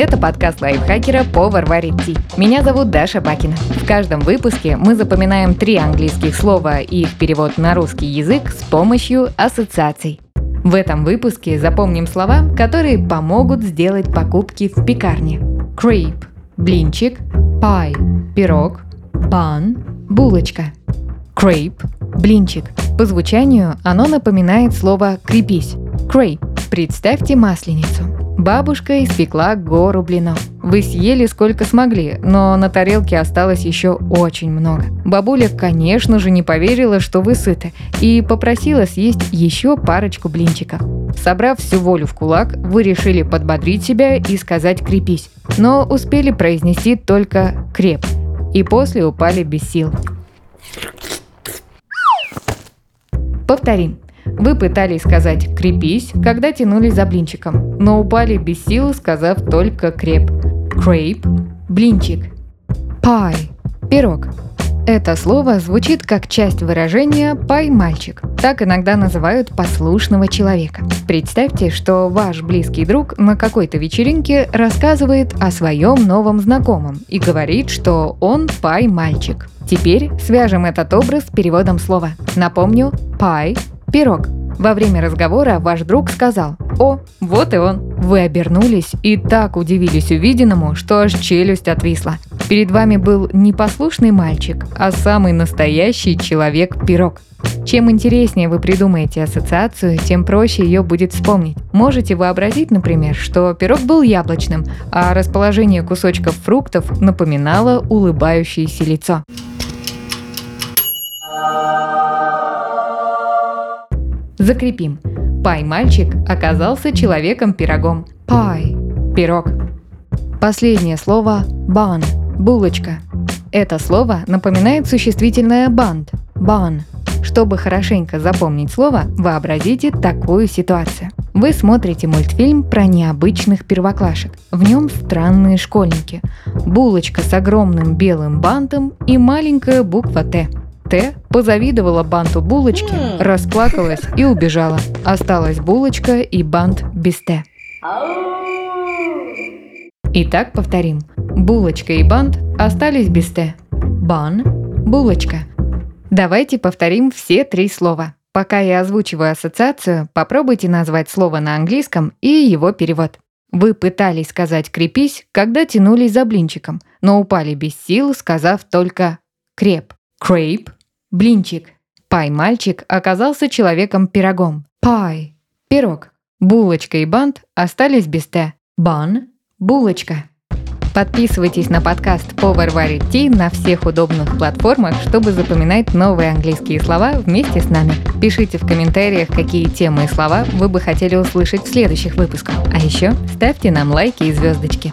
Это подкаст лайфхакера «Повар варит ти». Меня зовут Даша Бакина. В каждом выпуске мы запоминаем три английских слова и их перевод на русский язык с помощью ассоциаций. В этом выпуске запомним слова, которые помогут сделать покупки в пекарне. Crepe – блинчик, pie – пирог, bun – булочка. Crepe – блинчик. По звучанию оно напоминает слово «крепись». Crepe – представьте масленицу. Бабушка испекла гору блинов. Вы съели сколько смогли, но на тарелке осталось еще очень много. Бабуля, конечно же, не поверила, что вы сыты, и попросила съесть еще парочку блинчиков. Собрав всю волю в кулак, вы решили подбодрить себя и сказать «крепись», но успели произнести только «креп», и после упали без сил. Повторим. Вы пытались сказать «крепись», когда тянулись за блинчиком, но упали без сил, сказав только «креп». Crepe – блинчик. Pie – пирог. Это слово звучит как часть выражения «пай-мальчик». Так иногда называют послушного человека. Представьте, что ваш близкий друг на какой-то вечеринке рассказывает о своем новом знакомом и говорит, что он пай-мальчик. Теперь свяжем этот образ с переводом слова. Напомню, пай пирог. Во время разговора ваш друг сказал «О, вот и он». Вы обернулись и так удивились увиденному, что аж челюсть отвисла. Перед вами был не послушный мальчик, а самый настоящий человек-пирог. Чем интереснее вы придумаете ассоциацию, тем проще ее будет вспомнить. Можете вообразить, например, что пирог был яблочным, а расположение кусочков фруктов напоминало улыбающееся лицо. Закрепим. Пай-мальчик оказался человеком-пирогом. Пай – пирог. Последнее слово – бан – булочка. Это слово напоминает существительное банд – бан. Чтобы хорошенько запомнить слово, вообразите такую ситуацию. Вы смотрите мультфильм про необычных первоклашек. В нем странные школьники. Булочка с огромным белым бантом и маленькая буква «Т». Т позавидовала банту булочки, расплакалась и убежала. Осталась булочка и бант без Т. Итак, повторим. Булочка и бант остались без Т. Бан – булочка. Давайте повторим все три слова. Пока я озвучиваю ассоциацию, попробуйте назвать слово на английском и его перевод. Вы пытались сказать «крепись», когда тянулись за блинчиком, но упали без сил, сказав только «креп». Crepe Блинчик. Пай-мальчик оказался человеком-пирогом. Пай. Пирог. Булочка и бант остались без «т». Бан. Булочка. Подписывайтесь на подкаст «Повар варит ти» на всех удобных платформах, чтобы запоминать новые английские слова вместе с нами. Пишите в комментариях, какие темы и слова вы бы хотели услышать в следующих выпусках. А еще ставьте нам лайки и звездочки.